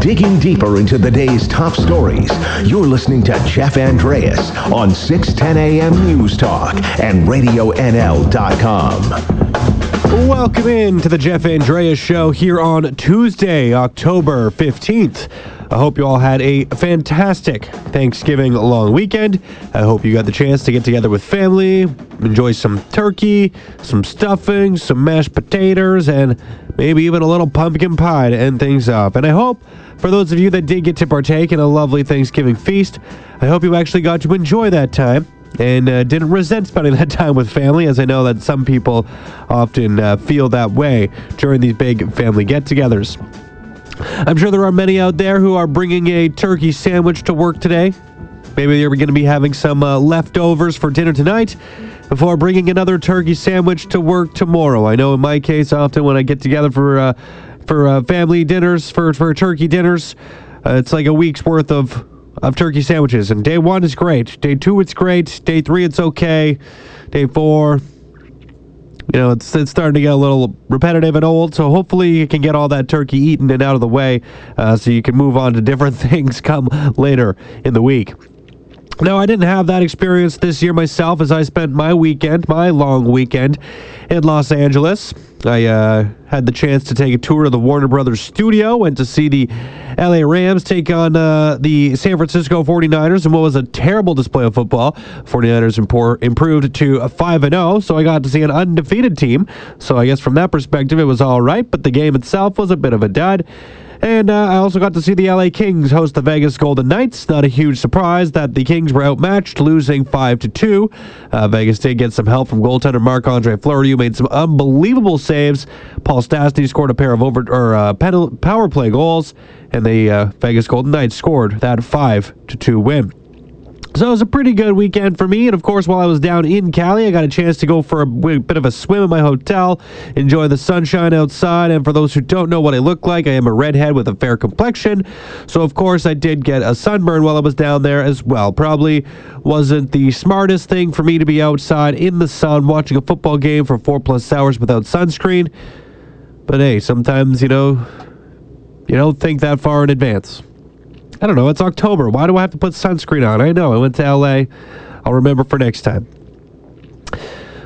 Digging deeper into the day's top stories, you're listening to Jeff Andreas on 610 AM News Talk and RadioNL.com. Welcome in to the Jeff Andreas Show here on Tuesday, October 15th. I hope you all had a fantastic Thanksgiving long weekend. I hope you got the chance to get together with family, enjoy some turkey, some stuffing, some mashed potatoes, and maybe even a little pumpkin pie to end things up. And I hope for those of you that did get to partake in a lovely Thanksgiving feast, I hope you actually got to enjoy that time and uh, didn't resent spending that time with family, as I know that some people often uh, feel that way during these big family get togethers. I'm sure there are many out there who are bringing a turkey sandwich to work today. Maybe you're going to be having some uh, leftovers for dinner tonight before bringing another turkey sandwich to work tomorrow. I know in my case, often when I get together for uh, for uh, family dinners, for for turkey dinners, uh, it's like a week's worth of of turkey sandwiches. And day one is great. Day two, it's great. Day three, it's okay. Day four, you know, it's, it's starting to get a little repetitive and old. So hopefully you can get all that turkey eaten and out of the way uh, so you can move on to different things come later in the week. Now, I didn't have that experience this year myself as I spent my weekend, my long weekend, in Los Angeles. I uh, had the chance to take a tour of the Warner Brothers studio, went to see the LA Rams take on uh, the San Francisco 49ers and what was a terrible display of football. 49ers impor- improved to 5 0, so I got to see an undefeated team. So I guess from that perspective, it was all right, but the game itself was a bit of a dud. And uh, I also got to see the LA Kings host the Vegas Golden Knights. Not a huge surprise that the Kings were outmatched, losing 5 to 2. Uh, Vegas did get some help from goaltender Marc Andre Fleury, who made some unbelievable saves. Paul Stastny scored a pair of over or uh, power play goals, and the uh, Vegas Golden Knights scored that 5 to 2 win. So it was a pretty good weekend for me. And of course, while I was down in Cali, I got a chance to go for a bit of a swim in my hotel, enjoy the sunshine outside. And for those who don't know what I look like, I am a redhead with a fair complexion. So, of course, I did get a sunburn while I was down there as well. Probably wasn't the smartest thing for me to be outside in the sun watching a football game for four plus hours without sunscreen. But hey, sometimes, you know, you don't think that far in advance. I don't know. It's October. Why do I have to put sunscreen on? I know. I went to LA. I'll remember for next time.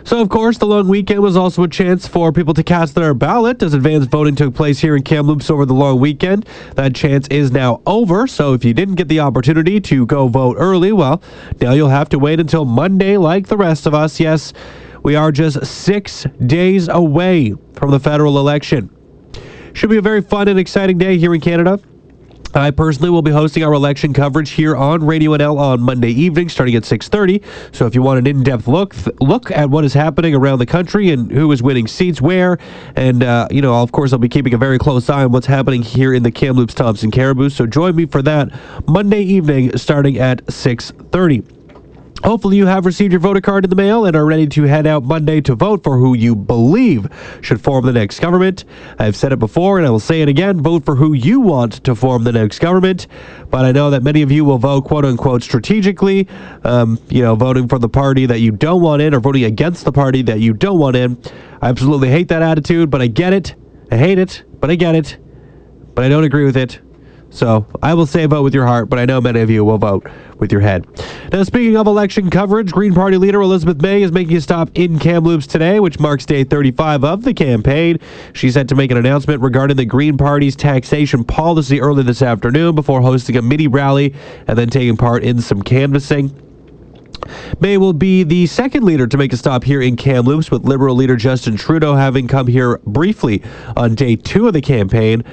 So, of course, the long weekend was also a chance for people to cast their ballot as advanced voting took place here in Kamloops over the long weekend. That chance is now over. So, if you didn't get the opportunity to go vote early, well, now you'll have to wait until Monday like the rest of us. Yes, we are just six days away from the federal election. Should be a very fun and exciting day here in Canada. I personally will be hosting our election coverage here on Radio NL on Monday evening, starting at 6:30. So if you want an in-depth look look at what is happening around the country and who is winning seats where, and uh, you know, of course, I'll be keeping a very close eye on what's happening here in the Kamloops Thompson Cariboo. So join me for that Monday evening, starting at 6:30. Hopefully, you have received your voter card in the mail and are ready to head out Monday to vote for who you believe should form the next government. I've said it before and I will say it again vote for who you want to form the next government. But I know that many of you will vote quote unquote strategically, um, you know, voting for the party that you don't want in or voting against the party that you don't want in. I absolutely hate that attitude, but I get it. I hate it, but I get it. But I don't agree with it. So I will say vote with your heart, but I know many of you will vote with your head. Now, speaking of election coverage, Green Party leader Elizabeth May is making a stop in Kamloops today, which marks day 35 of the campaign. She's set to make an announcement regarding the Green Party's taxation policy early this afternoon before hosting a mini rally and then taking part in some canvassing. May will be the second leader to make a stop here in Kamloops, with Liberal leader Justin Trudeau having come here briefly on day two of the campaign.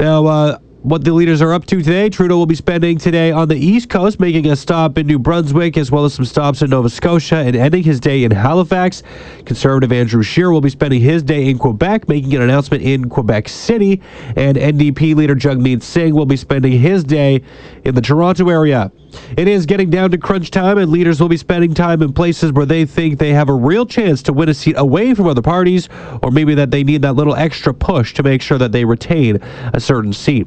Now, uh, what the leaders are up to today. Trudeau will be spending today on the East Coast, making a stop in New Brunswick as well as some stops in Nova Scotia and ending his day in Halifax. Conservative Andrew Scheer will be spending his day in Quebec, making an announcement in Quebec City. And NDP leader Jagmeet Singh will be spending his day in the Toronto area. It is getting down to crunch time, and leaders will be spending time in places where they think they have a real chance to win a seat away from other parties, or maybe that they need that little extra push to make sure that they retain a certain seat.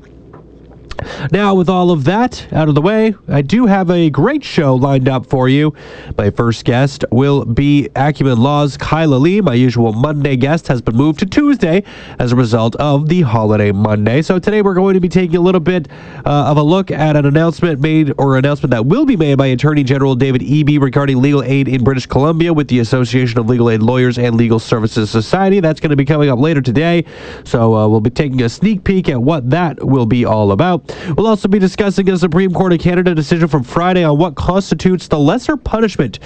Now, with all of that out of the way, I do have a great show lined up for you. My first guest will be Acumen Law's Kyla Lee. My usual Monday guest has been moved to Tuesday as a result of the holiday Monday. So today we're going to be taking a little bit uh, of a look at an announcement made or announcement that will be made by Attorney General David Eby regarding legal aid in British Columbia with the Association of Legal Aid Lawyers and Legal Services Society. That's going to be coming up later today. So uh, we'll be taking a sneak peek at what that will be all about. We'll also be discussing a Supreme Court of Canada decision from Friday on what constitutes the lesser punishment.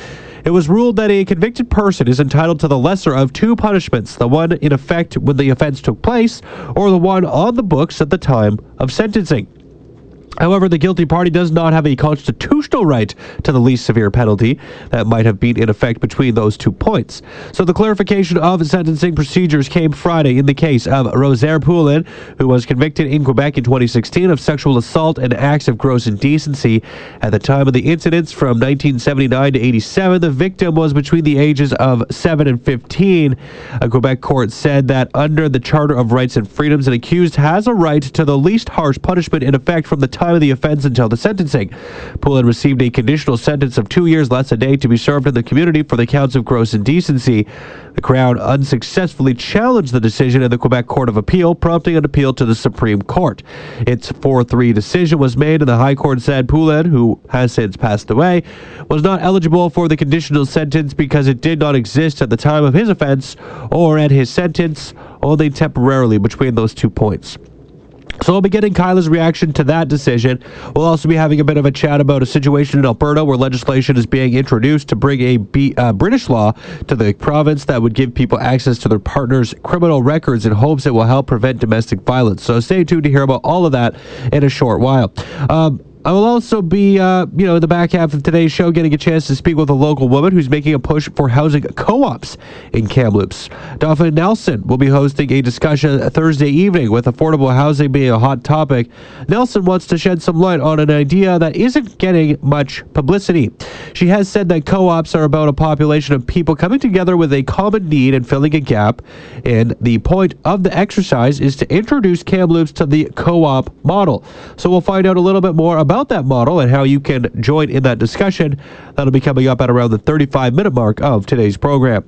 It was ruled that a convicted person is entitled to the lesser of two punishments the one in effect when the offense took place, or the one on the books at the time of sentencing. However, the guilty party does not have a constitutional right to the least severe penalty that might have been in effect between those two points. So the clarification of sentencing procedures came Friday in the case of Rosaire Poulin, who was convicted in Quebec in 2016 of sexual assault and acts of gross indecency. At the time of the incidents from 1979 to 87, the victim was between the ages of 7 and 15. A Quebec court said that under the Charter of Rights and Freedoms, an accused has a right to the least harsh punishment in effect from the time time of the offense until the sentencing. Poulin received a conditional sentence of two years less a day to be served in the community for the counts of gross indecency. The Crown unsuccessfully challenged the decision in the Quebec Court of Appeal, prompting an appeal to the Supreme Court. Its 4 3 decision was made, and the High Court said Poulin, who has since passed away, was not eligible for the conditional sentence because it did not exist at the time of his offense or at his sentence, only temporarily between those two points. So we'll be getting Kyla's reaction to that decision. We'll also be having a bit of a chat about a situation in Alberta where legislation is being introduced to bring a B, uh, British law to the province that would give people access to their partner's criminal records in hopes it will help prevent domestic violence. So stay tuned to hear about all of that in a short while. Um, I will also be, uh, you know, in the back half of today's show, getting a chance to speak with a local woman who's making a push for housing co-ops in Kamloops. Daphne Nelson will be hosting a discussion Thursday evening with affordable housing being a hot topic. Nelson wants to shed some light on an idea that isn't getting much publicity. She has said that co-ops are about a population of people coming together with a common need and filling a gap. And the point of the exercise is to introduce Kamloops to the co-op model. So we'll find out a little bit more about about that model and how you can join in that discussion. That'll be coming up at around the 35 minute mark of today's program.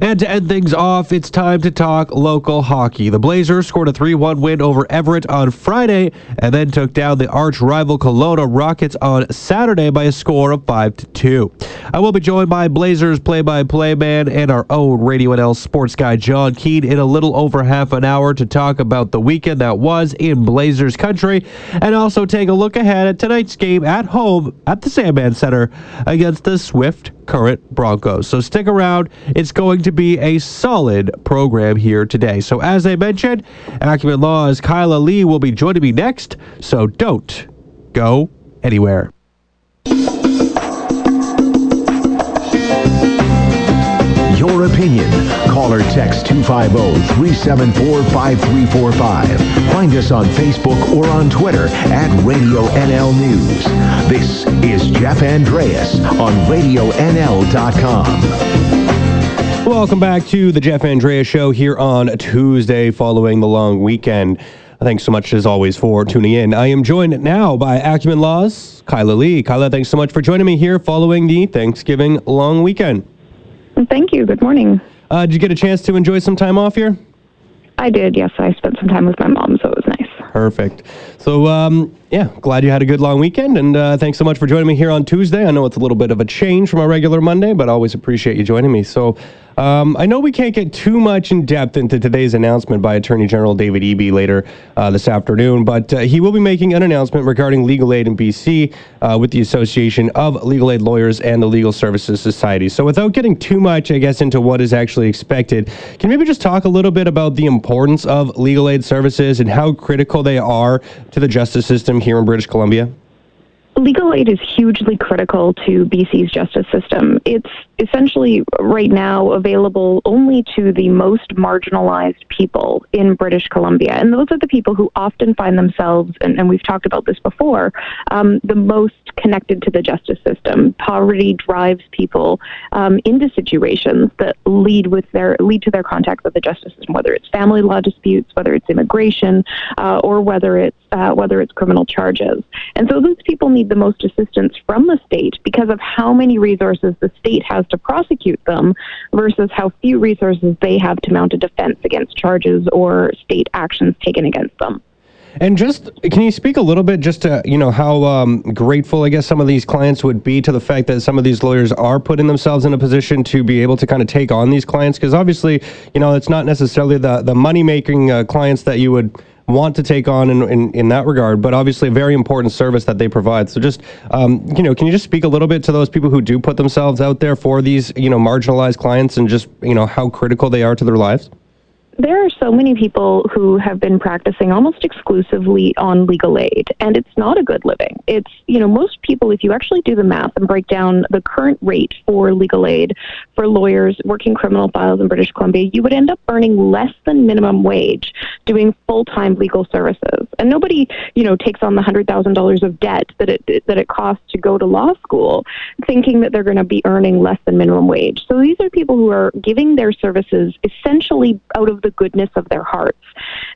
And to end things off, it's time to talk local hockey. The Blazers scored a 3 1 win over Everett on Friday and then took down the arch rival Kelowna Rockets on Saturday by a score of 5 2. I will be joined by Blazers play by play man and our own Radio NL sports guy, Jon Keen, in a little over half an hour to talk about the weekend that was in Blazers country and also take a look ahead at tonight's game at home at the Sandman Center against the Swift Current Broncos. So stick around. It's going to be a solid program here today. So as I mentioned, Acumen Law's Kyla Lee will be joining me next. So don't go anywhere. Your opinion. Call or text 250-374-5345. Find us on Facebook or on Twitter at Radio NL News. This is Jeff Andreas on RadioNL.com. Welcome back to the Jeff Andreas Show here on Tuesday following the long weekend. Thanks so much, as always, for tuning in. I am joined now by Acumen Laws, Kyla Lee. Kyla, thanks so much for joining me here following the Thanksgiving long weekend. Thank you. Good morning. Uh, did you get a chance to enjoy some time off here? I did, yes. I spent some time with my mom, so it was nice. Perfect. So, um, yeah, glad you had a good long weekend, and uh, thanks so much for joining me here on Tuesday. I know it's a little bit of a change from our regular Monday, but I always appreciate you joining me. So, um, I know we can't get too much in depth into today's announcement by Attorney General David Eby later uh, this afternoon, but uh, he will be making an announcement regarding legal aid in BC uh, with the Association of Legal Aid Lawyers and the Legal Services Society. So, without getting too much, I guess, into what is actually expected, can maybe just talk a little bit about the importance of legal aid services and how critical they are to the justice system here in British Columbia? Legal aid is hugely critical to BC's justice system. It's essentially right now available only to the most marginalized people in British Columbia. And those are the people who often find themselves, and, and we've talked about this before, um, the most connected to the justice system. Poverty drives people um, into situations that lead with their lead to their contact with the justice system, whether it's family law disputes, whether it's immigration, uh, or whether it's uh, whether it's criminal charges. And so those people need the most assistance from the state because of how many resources the state has to prosecute them versus how few resources they have to mount a defense against charges or state actions taken against them. And just can you speak a little bit just to you know how um, grateful I guess some of these clients would be to the fact that some of these lawyers are putting themselves in a position to be able to kind of take on these clients because obviously you know it's not necessarily the the money making uh, clients that you would want to take on in, in, in, that regard, but obviously a very important service that they provide. So just, um, you know, can you just speak a little bit to those people who do put themselves out there for these, you know, marginalized clients and just, you know, how critical they are to their lives? There are so many people who have been practicing almost exclusively on legal aid, and it's not a good living. It's, you know, most people, if you actually do the math and break down the current rate for legal aid for lawyers working criminal files in British Columbia, you would end up earning less than minimum wage doing full time legal services. And nobody, you know, takes on the $100,000 of debt that it, that it costs to go to law school thinking that they're going to be earning less than minimum wage. So these are people who are giving their services essentially out of the the goodness of their hearts.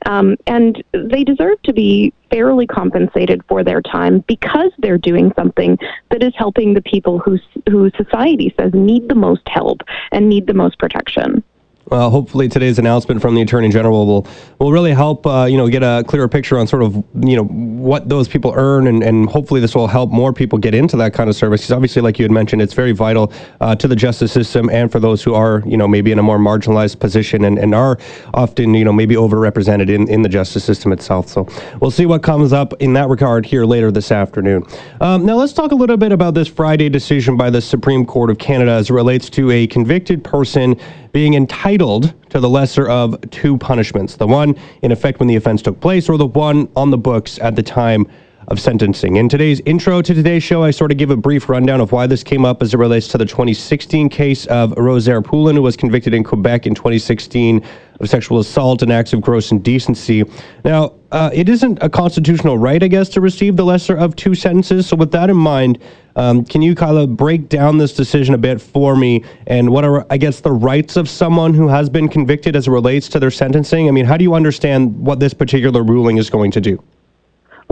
Um, and they deserve to be fairly compensated for their time because they're doing something that is helping the people who, who society says need the most help and need the most protection. Well, hopefully today's announcement from the attorney general will will really help uh, you know get a clearer picture on sort of you know what those people earn, and, and hopefully this will help more people get into that kind of service. Because obviously, like you had mentioned, it's very vital uh, to the justice system and for those who are you know maybe in a more marginalized position and, and are often you know maybe overrepresented in, in the justice system itself. So we'll see what comes up in that regard here later this afternoon. Um, now let's talk a little bit about this Friday decision by the Supreme Court of Canada as it relates to a convicted person being entitled to the lesser of two punishments the one in effect when the offense took place, or the one on the books at the time of sentencing. In today's intro to today's show, I sort of give a brief rundown of why this came up as it relates to the 2016 case of Rosaire Poulin, who was convicted in Quebec in 2016 of sexual assault and acts of gross indecency. Now, uh, it isn't a constitutional right, I guess, to receive the lesser of two sentences. So, with that in mind, um, can you, Kyla, break down this decision a bit for me and what are, I guess, the rights of someone who has been convicted as it relates to their sentencing? I mean, how do you understand what this particular ruling is going to do?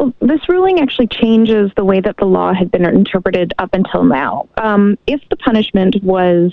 Well, this ruling actually changes the way that the law had been interpreted up until now. Um, if the punishment was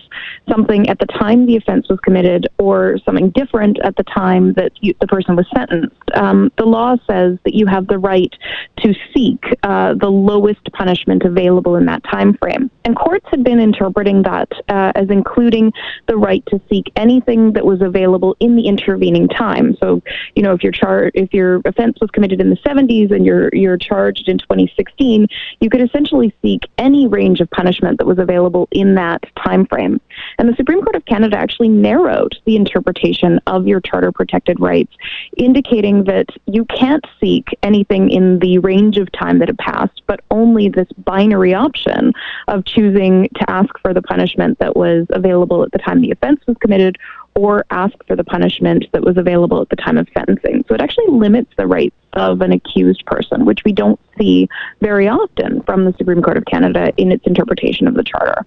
something at the time the offense was committed or something different at the time that you, the person was sentenced, um, the law says that you have the right to seek uh, the lowest punishment available in that time frame. And courts had been interpreting that uh, as including the right to seek anything that was available in the intervening time. So, you know, if your char- if your offense was committed in the 70s and you're charged in 2016, you could essentially seek any range of punishment that was available in that time frame. And the Supreme Court of Canada actually narrowed the interpretation of your charter protected rights, indicating that you can't seek anything in the range of time that had passed, but only this binary option of choosing to ask for the punishment that was available at the time the offense was committed or ask for the punishment that was available at the time of sentencing. So it actually limits the rights of an accused person, which we don't see very often from the Supreme Court of Canada in its interpretation of the Charter.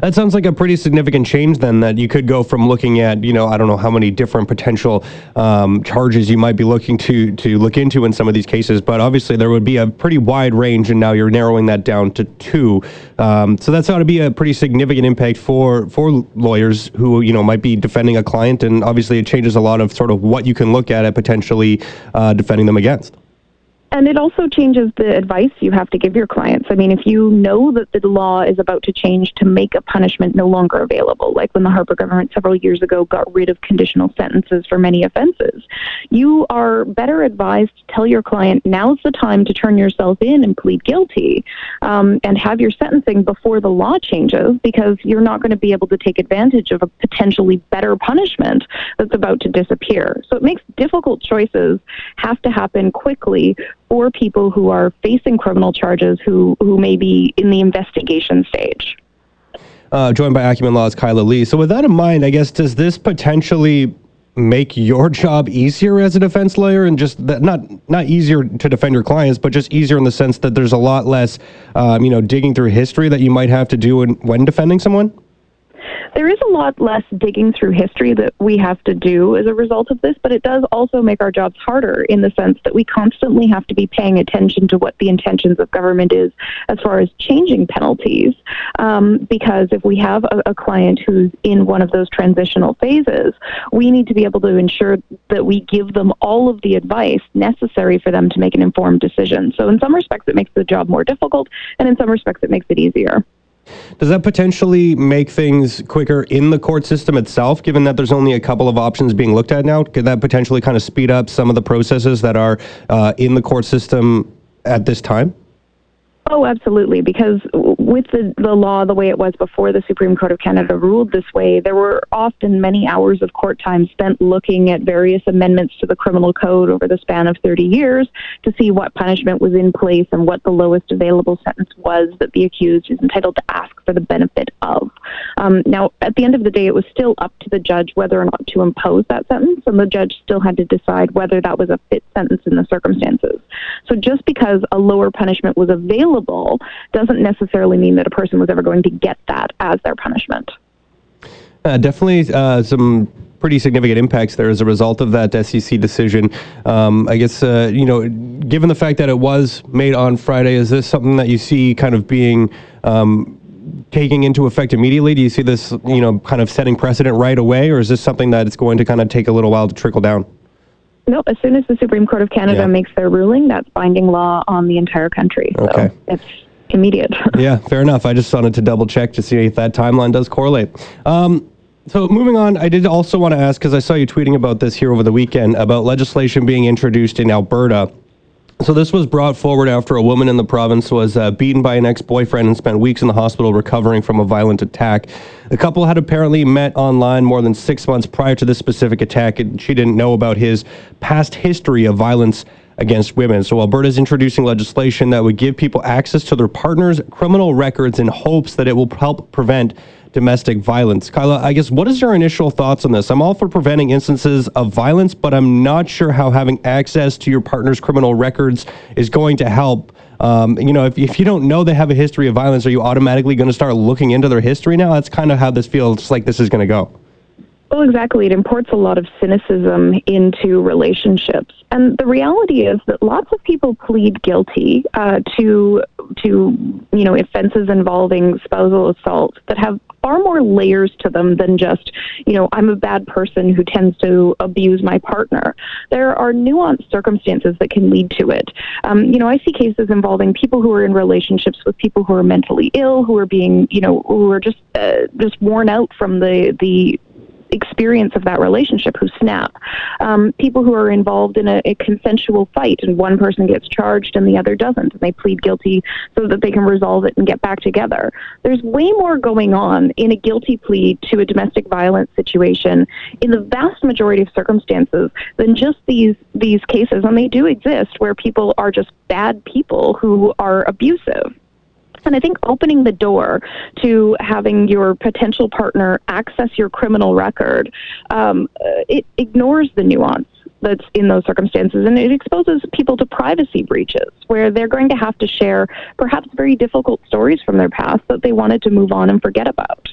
That sounds like a pretty significant change, then, that you could go from looking at, you know, I don't know how many different potential um, charges you might be looking to, to look into in some of these cases, but obviously there would be a pretty wide range, and now you're narrowing that down to two. Um, so that's got to be a pretty significant impact for, for lawyers who, you know, might be defending a client, and obviously it changes a lot of sort of what you can look at at potentially uh, defending them against. And it also changes the advice you have to give your clients. I mean, if you know that the law is about to change to make a punishment no longer available, like when the Harper government several years ago got rid of conditional sentences for many offenses, you are better advised to tell your client now's the time to turn yourself in and plead guilty um, and have your sentencing before the law changes because you're not going to be able to take advantage of a potentially better punishment that's about to disappear. So it makes difficult choices have to happen quickly for people who are facing criminal charges who, who may be in the investigation stage. Uh, joined by Acumen Law's Kyla Lee. So, with that in mind, I guess, does this potentially make your job easier as a defense lawyer and just that not not easier to defend your clients but just easier in the sense that there's a lot less um, you know digging through history that you might have to do when defending someone there is a lot less digging through history that we have to do as a result of this, but it does also make our jobs harder in the sense that we constantly have to be paying attention to what the intentions of government is as far as changing penalties. Um, because if we have a, a client who's in one of those transitional phases, we need to be able to ensure that we give them all of the advice necessary for them to make an informed decision. So, in some respects, it makes the job more difficult, and in some respects, it makes it easier. Does that potentially make things quicker in the court system itself, given that there's only a couple of options being looked at now? Could that potentially kind of speed up some of the processes that are uh, in the court system at this time? Oh, absolutely. Because with the, the law the way it was before the Supreme Court of Canada ruled this way, there were often many hours of court time spent looking at various amendments to the criminal code over the span of 30 years to see what punishment was in place and what the lowest available sentence was that the accused is entitled to ask for the benefit of. Um, now, at the end of the day, it was still up to the judge whether or not to impose that sentence, and the judge still had to decide whether that was a fit sentence in the circumstances. So just because a lower punishment was available doesn't necessarily mean that a person was ever going to get that as their punishment. Uh, definitely uh, some pretty significant impacts there as a result of that SCC decision. Um, I guess, uh, you know, given the fact that it was made on Friday, is this something that you see kind of being um, taking into effect immediately? Do you see this, you know, kind of setting precedent right away, or is this something that it's going to kind of take a little while to trickle down? No, as soon as the Supreme Court of Canada yeah. makes their ruling, that's binding law on the entire country. So okay. it's immediate. yeah, fair enough. I just wanted to double check to see if that timeline does correlate. Um, so moving on, I did also want to ask because I saw you tweeting about this here over the weekend about legislation being introduced in Alberta so this was brought forward after a woman in the province was uh, beaten by an ex-boyfriend and spent weeks in the hospital recovering from a violent attack. The couple had apparently met online more than six months prior to this specific attack, and she didn't know about his past history of violence against women. So Alberta is introducing legislation that would give people access to their partner's criminal records in hopes that it will help prevent domestic violence. Kyla, I guess what is your initial thoughts on this? I'm all for preventing instances of violence, but I'm not sure how having access to your partner's criminal records is going to help. Um, you know, if, if you don't know they have a history of violence, are you automatically going to start looking into their history now? That's kind of how this feels like this is going to go. Well, exactly. It imports a lot of cynicism into relationships, and the reality is that lots of people plead guilty uh, to to you know offenses involving spousal assault that have far more layers to them than just, you know, I'm a bad person who tends to abuse my partner. There are nuanced circumstances that can lead to it. Um, you know, I see cases involving people who are in relationships with people who are mentally ill, who are being, you know, who are just uh, just worn out from the the experience of that relationship who snap. Um, people who are involved in a, a, consensual fight and one person gets charged and the other doesn't, and they plead guilty so that they can resolve it and get back together. There's way more going on in a guilty plea to a domestic violence situation in the vast majority of circumstances than just these these cases, and they do exist where people are just bad people who are abusive. And I think opening the door to having your potential partner access your criminal record, um, it ignores the nuance that's in those circumstances and it exposes people to privacy breaches where they're going to have to share perhaps very difficult stories from their past that they wanted to move on and forget about.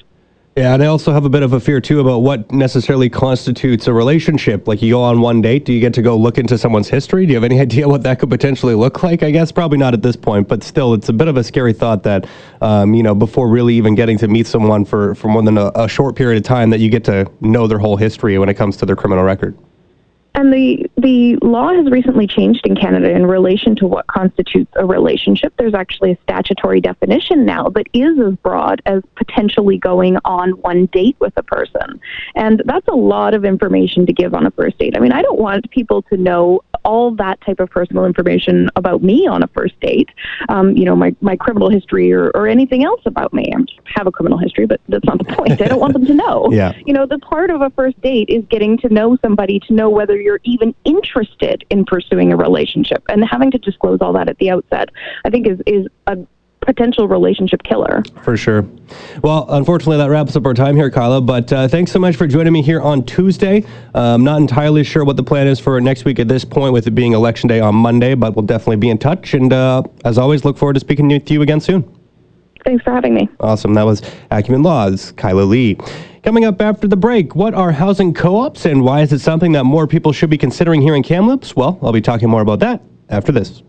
Yeah, and I also have a bit of a fear too about what necessarily constitutes a relationship. Like you go on one date, do you get to go look into someone's history? Do you have any idea what that could potentially look like? I guess probably not at this point, but still, it's a bit of a scary thought that, um, you know, before really even getting to meet someone for, for more than a, a short period of time, that you get to know their whole history when it comes to their criminal record. And the the law has recently changed in Canada in relation to what constitutes a relationship. There's actually a statutory definition now that is as broad as potentially going on one date with a person. And that's a lot of information to give on a first date. I mean, I don't want people to know all that type of personal information about me on a first date. Um, you know, my, my criminal history or, or anything else about me. I have a criminal history, but that's not the point. I don't want them to know. Yeah. You know, the part of a first date is getting to know somebody to know whether you're even interested in pursuing a relationship. And having to disclose all that at the outset, I think, is, is a potential relationship killer. For sure. Well, unfortunately, that wraps up our time here, Kyla. But uh, thanks so much for joining me here on Tuesday. Uh, I'm not entirely sure what the plan is for next week at this point, with it being Election Day on Monday, but we'll definitely be in touch. And uh, as always, look forward to speaking with you again soon. Thanks for having me. Awesome. That was Acumen Laws, Kyla Lee. Coming up after the break, what are housing co ops and why is it something that more people should be considering here in Kamloops? Well, I'll be talking more about that after this.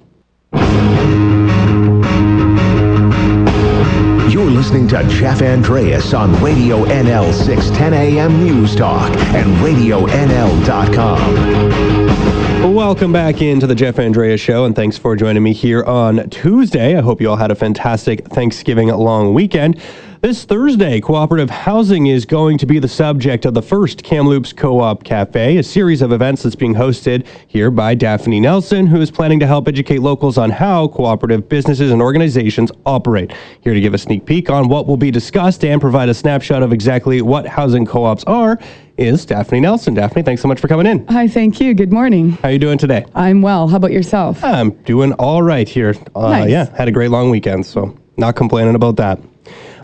You're listening to Jeff Andreas on Radio NL 610 AM News Talk and RadioNL.com. Welcome back into the Jeff Andreas Show, and thanks for joining me here on Tuesday. I hope you all had a fantastic Thanksgiving long weekend. This Thursday, cooperative housing is going to be the subject of the first Kamloops Co-op Cafe, a series of events that's being hosted here by Daphne Nelson, who is planning to help educate locals on how cooperative businesses and organizations operate. Here to give a sneak peek on what will be discussed and provide a snapshot of exactly what housing co-ops are is Daphne Nelson. Daphne, thanks so much for coming in. Hi, thank you. Good morning. How are you doing today? I'm well. How about yourself? I'm doing all right here. Uh, Nice. Yeah, had a great long weekend, so not complaining about that.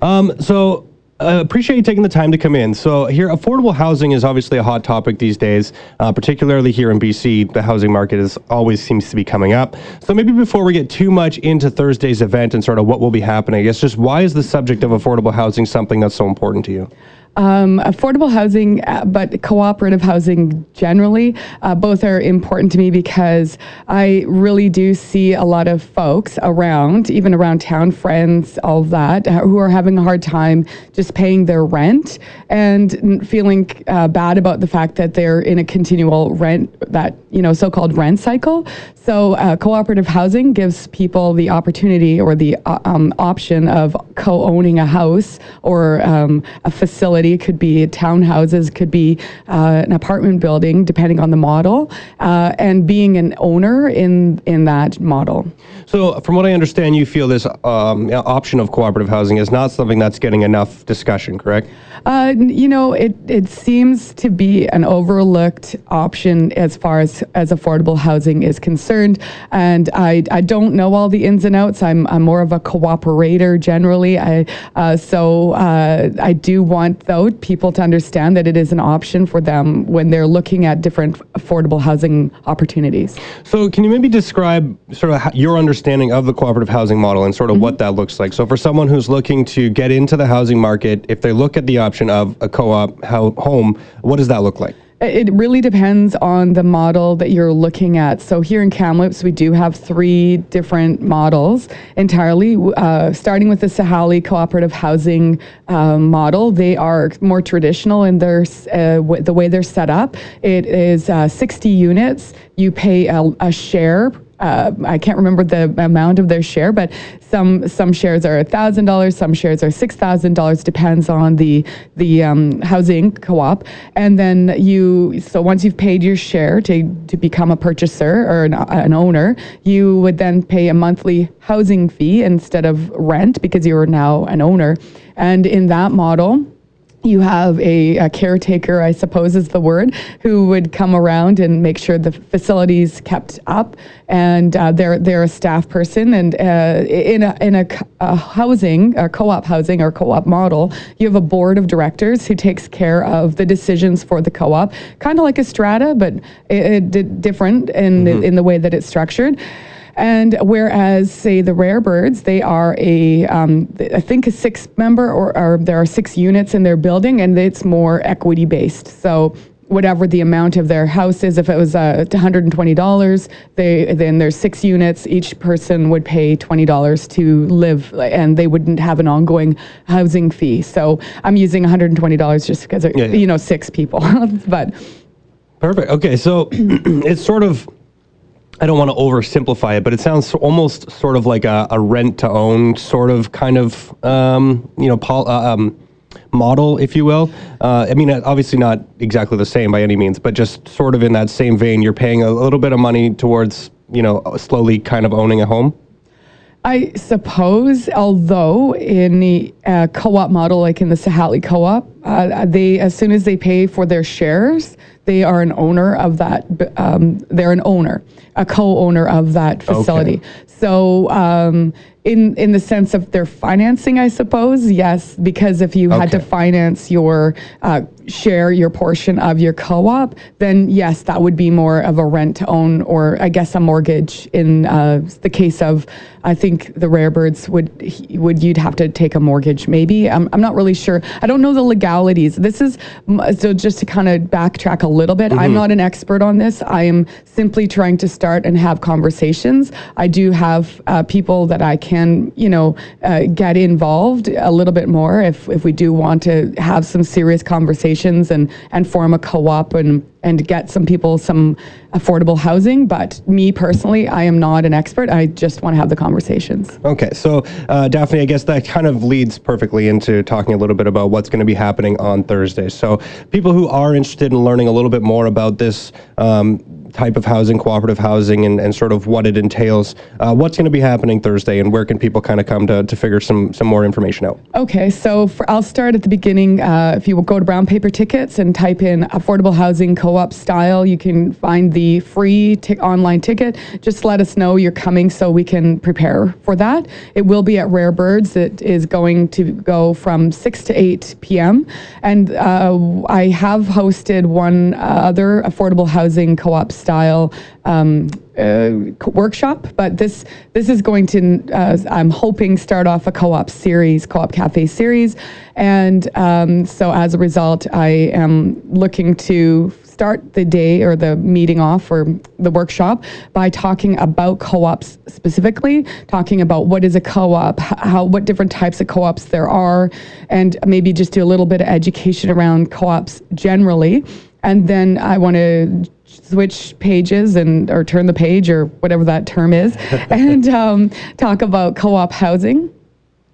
Um, so uh, appreciate you taking the time to come in. So here, affordable housing is obviously a hot topic these days, uh, particularly here in BC. The housing market is always seems to be coming up. So maybe before we get too much into Thursday's event and sort of what will be happening, I guess just why is the subject of affordable housing something that's so important to you? Um, affordable housing, uh, but cooperative housing generally, uh, both are important to me because I really do see a lot of folks around, even around town, friends, all that, uh, who are having a hard time just paying their rent and feeling uh, bad about the fact that they're in a continual rent, that, you know, so called rent cycle. So, uh, cooperative housing gives people the opportunity or the um, option of co owning a house or um, a facility. It could be townhouses, could be uh, an apartment building, depending on the model, uh, and being an owner in, in that model. So, from what I understand, you feel this um, option of cooperative housing is not something that's getting enough discussion, correct? Uh, you know, it, it seems to be an overlooked option as far as, as affordable housing is concerned. And I, I don't know all the ins and outs. I'm, I'm more of a cooperator generally. I, uh, so uh, I do want, though, people to understand that it is an option for them when they're looking at different affordable housing opportunities. So, can you maybe describe sort of your understanding of the cooperative housing model and sort of what mm-hmm. that looks like? So, for someone who's looking to get into the housing market, if they look at the option of a co-op ho- home, what does that look like? It really depends on the model that you're looking at. So here in Kamloops, we do have three different models entirely. Uh, starting with the Sahali Cooperative Housing uh, model, they are more traditional in their uh, w- the way they're set up. It is uh, 60 units. You pay a, a share uh, I can't remember the amount of their share, but some some shares are thousand dollars, some shares are six thousand dollars, depends on the the um, housing co-op. And then you, so once you've paid your share to to become a purchaser or an, an owner, you would then pay a monthly housing fee instead of rent because you're now an owner. And in that model you have a, a caretaker, I suppose is the word, who would come around and make sure the facilities kept up, and uh, they're they're a staff person. And uh, in a in a, a housing, a co-op housing or co-op model, you have a board of directors who takes care of the decisions for the co-op, kind of like a strata, but it, it, different in the, in the way that it's structured. And whereas, say, the rare birds, they are a, um, I think, a six member, or, or there are six units in their building, and it's more equity based. So whatever the amount of their house is, if it was uh, $120, they then there's six units. Each person would pay $20 to live, and they wouldn't have an ongoing housing fee. So I'm using $120 just because, Yeah, yeah. you know, six people. but Perfect. Okay, so it's sort of. I don't want to oversimplify it, but it sounds almost sort of like a, a rent to own sort of kind of um, you know pol- uh, um, model, if you will. Uh, I mean, uh, obviously not exactly the same by any means, but just sort of in that same vein. You're paying a little bit of money towards you know slowly kind of owning a home. I suppose, although in the uh, co-op model, like in the Sahali co-op, uh, they as soon as they pay for their shares, they are an owner of that. Um, they're an owner, a co-owner of that facility. So, um, in in the sense of their financing, I suppose, yes, because if you had to finance your uh, share, your portion of your co-op, then yes, that would be more of a rent to own, or I guess a mortgage. In uh, the case of, I think the rare birds would would you'd have to take a mortgage. Maybe I'm I'm not really sure. I don't know the legalities. This is so just to kind of backtrack a little bit. I'm not an expert on this. I am simply trying to start and have conversations. I do have uh, people that I can, you know, uh, get involved a little bit more if if we do want to have some serious conversations and and form a co-op and and get some people some affordable housing. But me personally, I am not an expert. I just want to have the conversations. Okay, so uh, Daphne, I guess that kind of leads perfectly into talking a little bit about what's going to be happening on Thursday. So, people who are interested in learning a little bit more about this um, type of housing, cooperative housing, and, and sort of what it entails, uh, what's going to be happening Thursday, and where can people kind of come to, to figure some, some more information out? Okay, so for, I'll start at the beginning. Uh, if you will go to Brown Paper Tickets and type in affordable housing co-op style, you can find the free t- online ticket. Just let us know you're coming so we can prepare for that. It will be at Rare Birds. It is going to go from 6 to 8 p.m. And uh, I have hosted one other affordable housing co-op style um, uh, workshop, but this this is going to uh, I'm hoping start off a co-op series, co-op cafe series, and um, so as a result, I am looking to start the day or the meeting off or the workshop by talking about co-ops specifically, talking about what is a co-op, how what different types of co-ops there are, and maybe just do a little bit of education around co-ops generally. And then I want to switch pages and or turn the page or whatever that term is and um, talk about co-op housing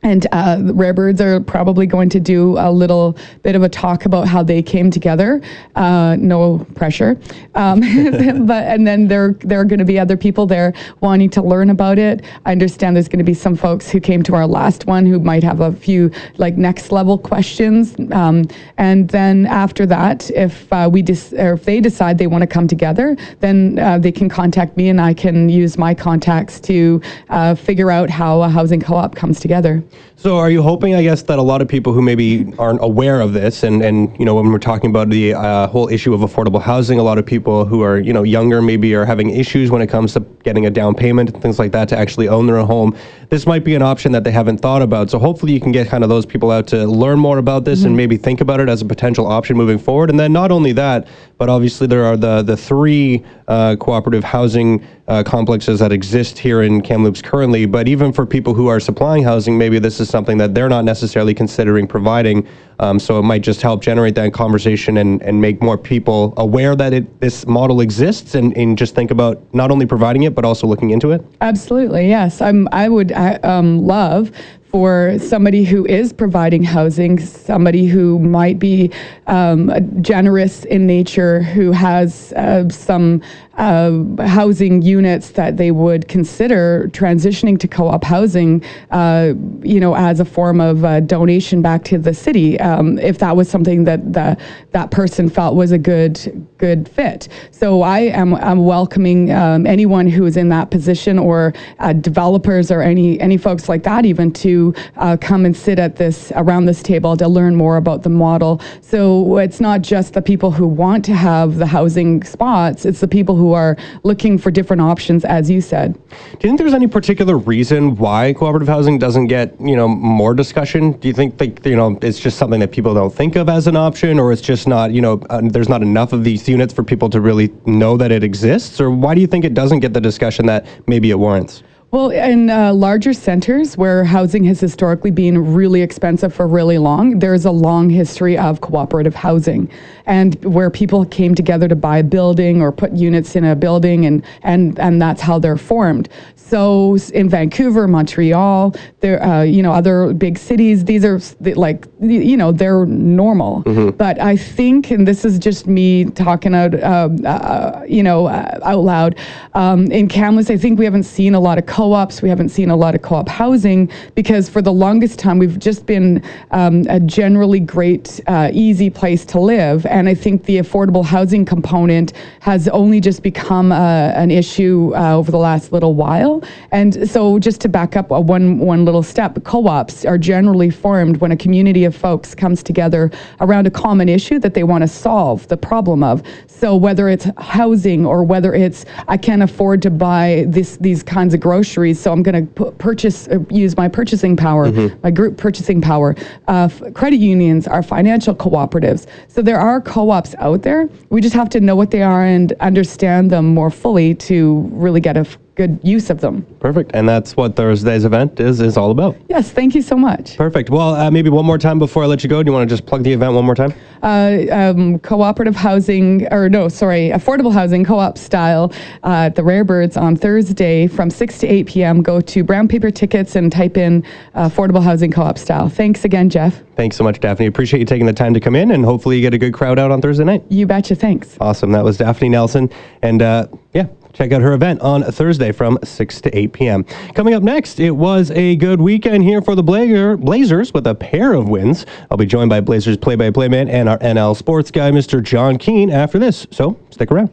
and uh, Rare Birds are probably going to do a little bit of a talk about how they came together. Uh, no pressure, um, but and then there there are going to be other people there wanting to learn about it. I understand there's going to be some folks who came to our last one who might have a few like next level questions. Um, and then after that, if uh, we dis- or if they decide they want to come together, then uh, they can contact me and I can use my contacts to uh, figure out how a housing co-op comes together. So, are you hoping, I guess, that a lot of people who maybe aren't aware of this, and, and you know, when we're talking about the uh, whole issue of affordable housing, a lot of people who are you know younger maybe are having issues when it comes to getting a down payment and things like that to actually own their home. This might be an option that they haven't thought about. So, hopefully, you can get kind of those people out to learn more about this mm-hmm. and maybe think about it as a potential option moving forward. And then not only that, but obviously there are the the three uh, cooperative housing uh, complexes that exist here in Kamloops currently. But even for people who are supplying housing, maybe this is something that they're not necessarily considering providing. Um, so it might just help generate that conversation and, and make more people aware that it, this model exists and, and just think about not only providing it, but also looking into it. Absolutely, yes. I'm, I would I, um, love for somebody who is providing housing, somebody who might be um, generous in nature, who has uh, some uh, housing units that they would consider transitioning to co-op housing, uh, you know, as a form of uh, donation back to the city, um, if that was something that the, that person felt was a good good fit. So I am I'm welcoming um, anyone who is in that position, or uh, developers, or any any folks like that, even to uh, come and sit at this around this table to learn more about the model. So it's not just the people who want to have the housing spots; it's the people who are looking for different options, as you said. Do you think there's any particular reason why cooperative housing doesn't get you know more discussion? Do you think that you know it's just something that people don't think of as an option, or it's just not you know uh, there's not enough of these units for people to really know that it exists, or why do you think it doesn't get the discussion that maybe it warrants? Well, in uh, larger centers where housing has historically been really expensive for really long, there's a long history of cooperative housing and where people came together to buy a building or put units in a building and, and, and that's how they're formed. So in Vancouver, Montreal, there, uh, you know, other big cities, these are like, you know, they're normal. Mm-hmm. But I think, and this is just me talking out, uh, uh, you know, uh, out loud. Um, in Kamloops, I think we haven't seen a lot of co-ops. We haven't seen a lot of co-op housing because for the longest time we've just been um, a generally great, uh, easy place to live. And I think the affordable housing component has only just become uh, an issue over the last little while. And so, just to back up one one little step, co-ops are generally formed when a community of folks comes together around a common issue that they want to solve the problem of. So whether it's housing or whether it's I can't afford to buy this these kinds of groceries groceries, so I'm going to purchase, uh, use my purchasing power, mm-hmm. my group purchasing power. Uh, f- credit unions are financial cooperatives. So there are co ops out there. We just have to know what they are and understand them more fully to really get a f- good use of them. Perfect. And that's what Thursday's event is is all about. Yes, thank you so much. Perfect. Well, uh, maybe one more time before I let you go. Do you want to just plug the event one more time? Uh, um, cooperative housing, or no, sorry, affordable housing co-op style uh, at the Rare Birds on Thursday from 6 to 8 p.m. Go to brown paper tickets and type in uh, affordable housing co-op style. Thanks again, Jeff. Thanks so much, Daphne. Appreciate you taking the time to come in, and hopefully you get a good crowd out on Thursday night. You betcha. Thanks. Awesome. That was Daphne Nelson, and uh, yeah, Check out her event on Thursday from 6 to 8 p.m. Coming up next, it was a good weekend here for the Blazers with a pair of wins. I'll be joined by Blazers play by play man and our NL sports guy, Mr. Jon Keen, after this. So stick around.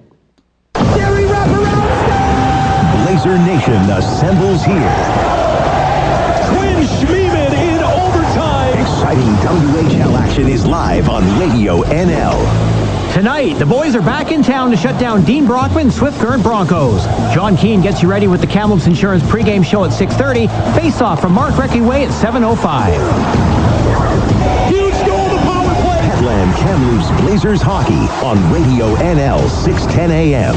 Blazer Nation assembles here. Quinn Schmiemann in overtime. Exciting WHL action is live on Radio NL. Tonight, the boys are back in town to shut down Dean Brockman Swift Current Broncos. Jon Keen gets you ready with the Kamloops Insurance pregame show at 6.30. Face-off from Mark Recchi Way at 7.05. Huge goal, the power play. Headland Kamloops Blazers Hockey on Radio NL 610 AM.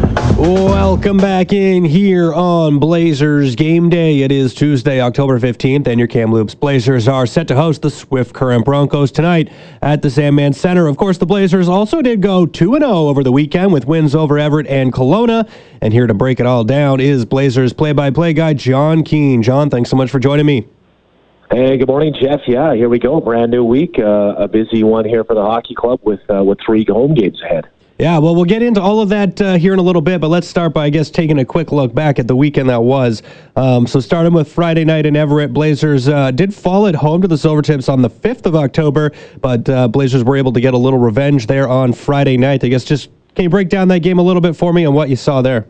Welcome back in here on Blazers Game Day. It is Tuesday, October 15th, and your Kamloops Blazers are set to host the Swift Current Broncos tonight at the Sandman Center. Of course, the Blazers also did go 2 0 over the weekend with wins over Everett and Kelowna. And here to break it all down is Blazers play by play guy Jon Keen. John, thanks so much for joining me. Hey, good morning, Jeff. Yeah, here we go. Brand new week, uh, a busy one here for the hockey club with uh, with three home games ahead. Yeah, well, we'll get into all of that uh, here in a little bit, but let's start by, I guess, taking a quick look back at the weekend that was. Um, so, starting with Friday night in Everett, Blazers uh, did fall at home to the Silvertips on the 5th of October, but uh, Blazers were able to get a little revenge there on Friday night. I guess just can you break down that game a little bit for me and what you saw there?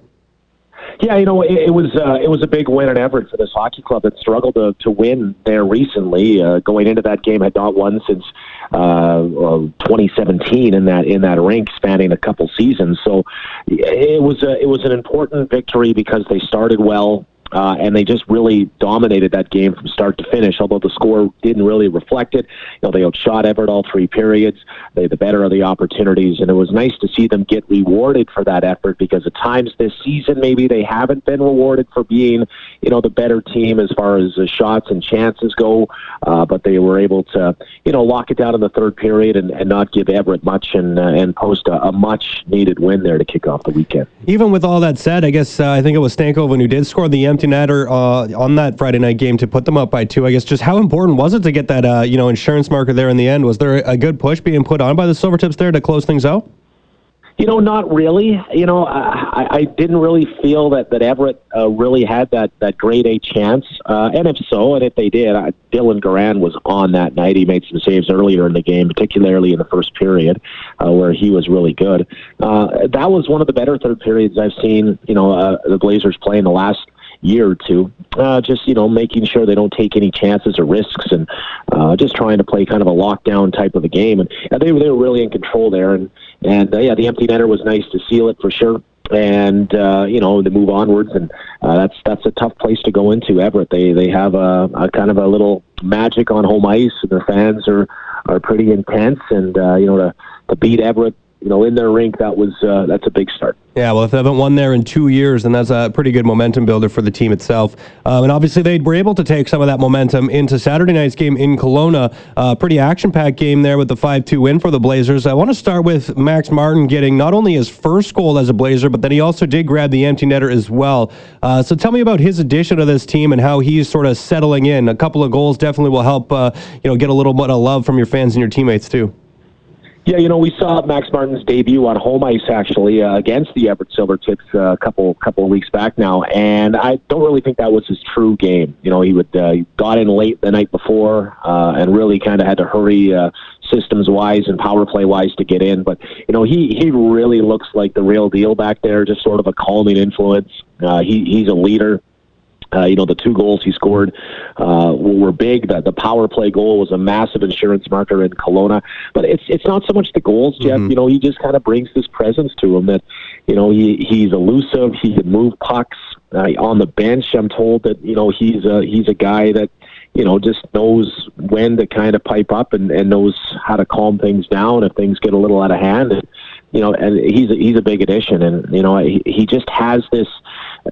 Yeah, you know, it, it was uh, it was a big win in Everett for this hockey club that struggled to, to win there recently. Uh, going into that game, had not won since uh, 2017 in that in that rink, spanning a couple seasons. So it was a, it was an important victory because they started well. Uh, and they just really dominated that game from start to finish. Although the score didn't really reflect it, you know they outshot Everett all three periods. They the better of the opportunities, and it was nice to see them get rewarded for that effort because at times this season maybe they haven't been rewarded for being you know the better team as far as the shots and chances go. Uh, but they were able to you know lock it down in the third period and, and not give Everett much and uh, and post a, a, much needed win there to kick off the weekend. Even with all that said, I guess uh, I think it was Stankoven who did score the empty empty netter uh, on that Friday night game to put them up by two. I guess just how important was it to get that uh, you know insurance marker there in the end? Was there a good push being put on by the Silvertips there to close things out? You know, not really. You know, I, I didn't really feel that that Everett uh, really had that that grade A chance. Uh, and if so, and if they did, uh, Dylan Garand was on that night. He made some saves earlier in the game, particularly in the first period, uh, where he was really good. Uh, that was one of the better third periods I've seen. You know, uh, the Blazers play in the last year or two. Uh, just you know, making sure they don't take any chances or risks, and uh, just trying to play kind of a lockdown type of a game. And uh, they they were really in control there. And and uh, yeah, the empty netter was nice to seal it for sure. And uh, you know to move onwards, and uh, that's that's a tough place to go into. Everett, they they have a, a kind of a little magic on home ice, and their fans are are pretty intense. And uh, you know to to beat Everett you know, in their rink, that was uh, that's a big start. Yeah, well, if they haven't won there in two years, then that's a pretty good momentum builder for the team itself. Um, and obviously, they were able to take some of that momentum into Saturday night's game in Kelowna. Uh, pretty action-packed game there with the 5-2 win for the Blazers. I want to start with Max Martin getting not only his first goal as a Blazer, but then he also did grab the empty netter as well. Uh, so tell me about his addition to this team and how he's sort of settling in. A couple of goals definitely will help, uh, you know, get a little bit of love from your fans and your teammates too. Yeah, you know, we saw Max Martin's debut on home ice actually uh, against the Everett Silvertips uh, a couple couple of weeks back now, and I don't really think that was his true game. You know, he would uh, got in late the night before uh, and really kind of had to hurry uh, systems wise and power play wise to get in. But you know, he he really looks like the real deal back there, just sort of a calming influence. Uh, he he's a leader Uh, you know, the two goals he scored uh, were big. The, the power play goal was a massive insurance marker in Kelowna. But it's it's not so much the goals, Jeff. Mm-hmm. You know, he just kind of brings this presence to him that, you know, he he's elusive. He can move pucks uh, on the bench. I'm told that you know he's a he's a guy that you know just knows when to kind of pipe up and, and knows how to calm things down if things get a little out of hand. And, you know, and he's a, he's a big addition, and you know he, he just has this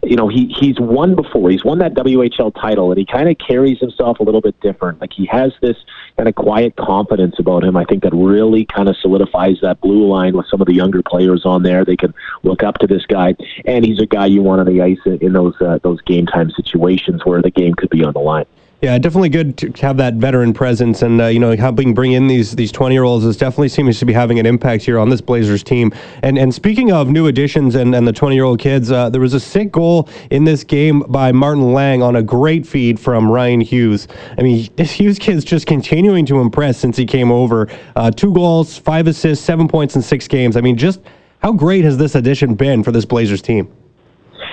you know, he he's won before. He's won that WHL title, and he kind of carries himself a little bit different. Like he has this kind of quiet confidence about him. I think that really kind of solidifies that blue line with some of the younger players on there. They can look up to this guy, and he's a guy you want on the ice in those uh, those game time situations where the game could be on the line. Yeah, definitely good to have that veteran presence, and uh, you know, helping bring in these these twenty year olds is definitely seems to be having an impact here on this Blazers team. And and speaking of new additions and, and the twenty year old kids, uh, there was a sick goal in this game by Martin Lang on a great feed from Ryan Hughes. I mean, this Hughes kid's just continuing to impress since he came over. Uh, two goals, five assists, seven points in six games. I mean, just how great has this addition been for this Blazers team?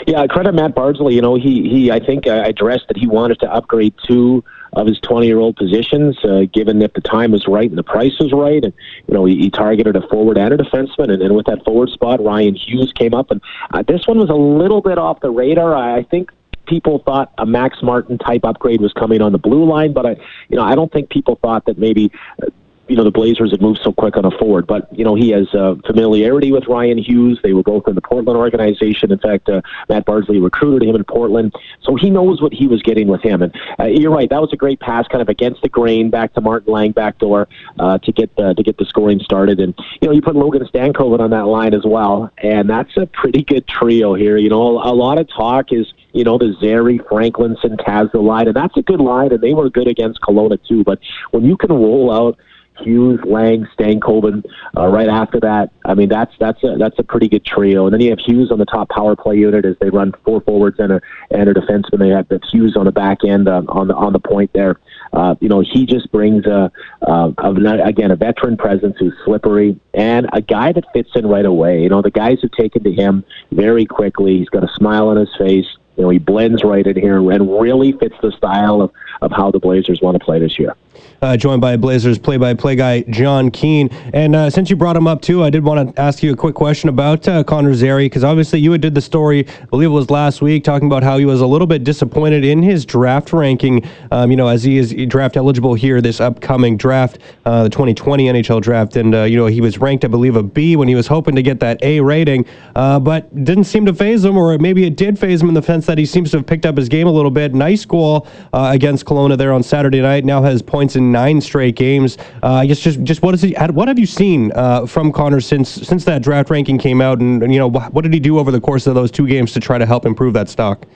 Yeah, credit Matt Bardsley. You know, he he I think uh, addressed that he wanted to upgrade two of his 20 year old positions, uh, given that the time was right and the price was right. And, you know, he, he targeted a forward and a defenseman. And then with that forward spot, Ryan Hughes came up. And uh, this one was a little bit off the radar. I I think people thought a Max Martin type upgrade was coming on the blue line, but I, you know, I don't think people thought that maybe uh, you know the Blazers had moved so quick on a forward. But you know he has uh, familiarity with Ryan Hughes. They were both in the Portland organization. In fact, uh, Matt Bardsley recruited him in Portland, so he knows what he was getting with him. And uh, you're right, that was a great pass, kind of against the grain, back to Martin Lang backdoor uh, to get the to get the scoring started. And you know you put Logan Stankoven on that line as well, and that's a pretty good trio here. You know a, lot of talk is you know, the Zary, Franklin, Centazzo line, and that's a good line, and they were good against Kelowna too. But when you can roll out Hughes, Lang, Stankoven. Uh, right after that, I mean that's that's a that's a pretty good trio. And then you have Hughes on the top power play unit as they run four forwards and a and a defenseman. They have Hughes on the back end uh, on the on the point there. Uh, you know he just brings a, a, a again a veteran presence who's slippery and a guy that fits in right away. You know the guys have taken to him very quickly. He's got a smile on his face. You know, he blends right in here and really fits the style of, of how the Blazers want to play this year. Uh, joined by Blazers play-by-play guy Jon Keen. And uh, since you brought him up too, I did want to ask you a quick question about uh, Connor Zary because obviously you did the story, I believe it was last week, talking about how he was a little bit disappointed in his draft ranking. Um, you know, as he is draft eligible here this upcoming draft, uh, the 2020 NHL draft, and uh, you know he was ranked, I believe, a B when he was hoping to get that A rating, uh, but didn't seem to phase him, or maybe it did phase him in the sense that he seems to have picked up his game a little bit. Nice goal uh, against Kelowna there on Saturday night. Now has points in nine straight games. Uh, I guess just just what is he? What have you seen uh, from Connor since since that draft ranking came out? And, and, you know what did he do over the course of those two games to try to help improve that stock?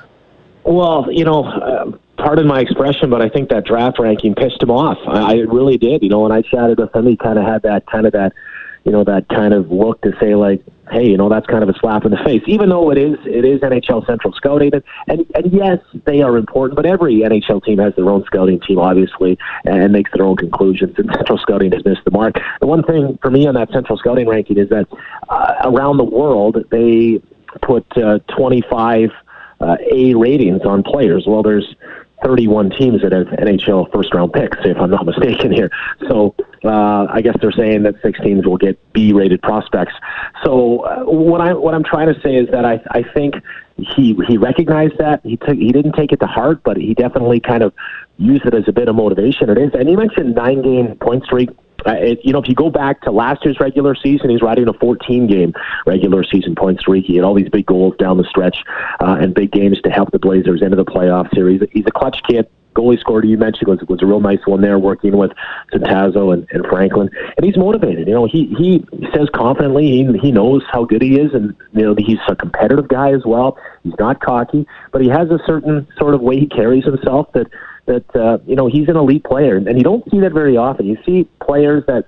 Well, you know. Uh, pardon my expression, but I think that draft ranking pissed him off. I, I really did. You know, when I chatted with him, he kind of had that kind of that you know, that kind of look to say like, hey, you know, that's kind of a slap in the face. Even though it is, it is NHL Central Scouting, and and, and yes, they are important. But every NHL team has their own scouting team, obviously, and makes their own conclusions. And Central Scouting has missed the mark. The one thing for me on that Central Scouting ranking is that uh, around the world they put uh, 25 uh, A ratings on players. Well, there's 31 teams that have NHL first round picks, if I'm not mistaken here. So uh, I guess they're saying that six teams will get B rated prospects. So uh, what I what I'm trying to say is that I I think he he recognized that he took he didn't take it to heart, but he definitely kind of used it as a bit of motivation. It is, and you mentioned nine game point streak uh, it, you know, if you go back to last year's regular season, he's riding a 14 game regular season point streak. He had all these big goals down the stretch uh, and big games to help the Blazers into the playoff series. He's a clutch kid goalie scored you mentioned was was a real nice one there, working with Centazzo and, and Franklin, and he's motivated. You know, he he says confidently he he knows how good he is, and you know he's a competitive guy as well. He's not cocky, but he has a certain sort of way he carries himself that that uh, you know he's an elite player, and you don't see that very often. You see players that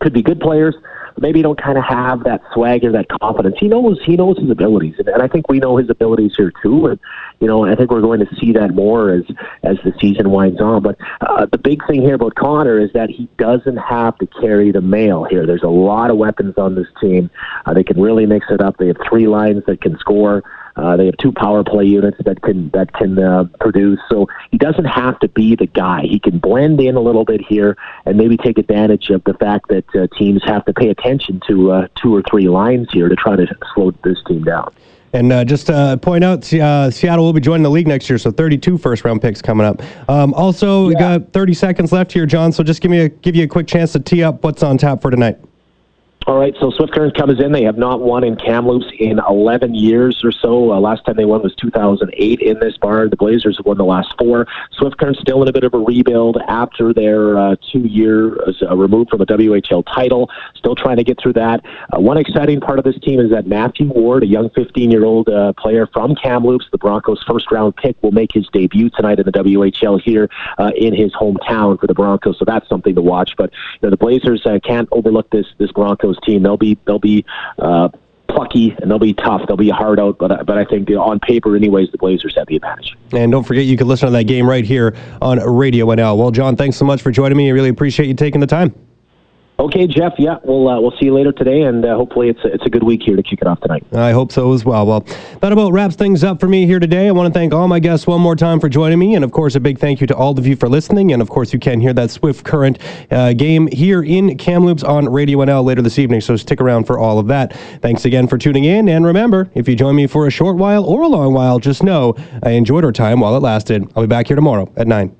could be good players, maybe don't kind of have that swagger, that confidence. He knows he knows his abilities, and, and I think we know his abilities here too. And you know, I think we're going to see that more as as the season winds on. But uh, the big thing here about Connor is that he doesn't have to carry the mail here. There's a lot of weapons on this team. Uh, they can really mix it up. They have three lines that can score. Uh, they have two power play units that can that can uh, produce. So he doesn't have to be the guy. He can blend in a little bit here and maybe take advantage of the fact that uh, teams have to pay attention to uh, two or three lines here to try to slow this team down. And uh, just uh, point out, uh, Seattle will be joining the league next year, so 32 first round picks coming up. Um, also, we got 30 seconds left here, Jon. So just give me a give you a quick chance to tee up what's on tap for tonight. All right, so Swift Current comes in. They have not won in Kamloops in 11 years or so. Uh, last time they won was 2008 in this bar. The Blazers have won the last four. Swift Current still in a bit of a rebuild after their uh, two years uh, removed from a WHL title. Still trying to get through that. Uh, one exciting part of this team is that Matthew Ward, a young 15 year old uh, player from Kamloops, the Broncos' first round pick, will make his debut tonight in the WHL here uh, in his hometown for the Broncos. So that's something to watch. But you know, the Blazers can't overlook this this Broncos team. They'll be they'll be uh, plucky and they'll be tough. They'll be hard out, but but I think you know, on paper, anyways, the Blazers have the advantage. And don't forget, you can listen to that game right here on Radio NL. Well, Jon, thanks so much for joining me. I really appreciate you taking the time. Okay, Jeff. Yeah, we'll uh, we'll see you later today, and uh, hopefully it's a, it's a good week here to kick it off tonight. I hope so as well. Well, that about wraps things up for me here today. I want to thank all my guests one more time for joining me, and of course, a big thank you to all of you for listening. And of course, you can hear that Swift Current uh, game here in Kamloops on Radio NL later this evening. So stick around for all of that. Thanks again for tuning in, and remember, if you join me for a short while or a long while, just know I enjoyed our time while it lasted. I'll be back here tomorrow at nine.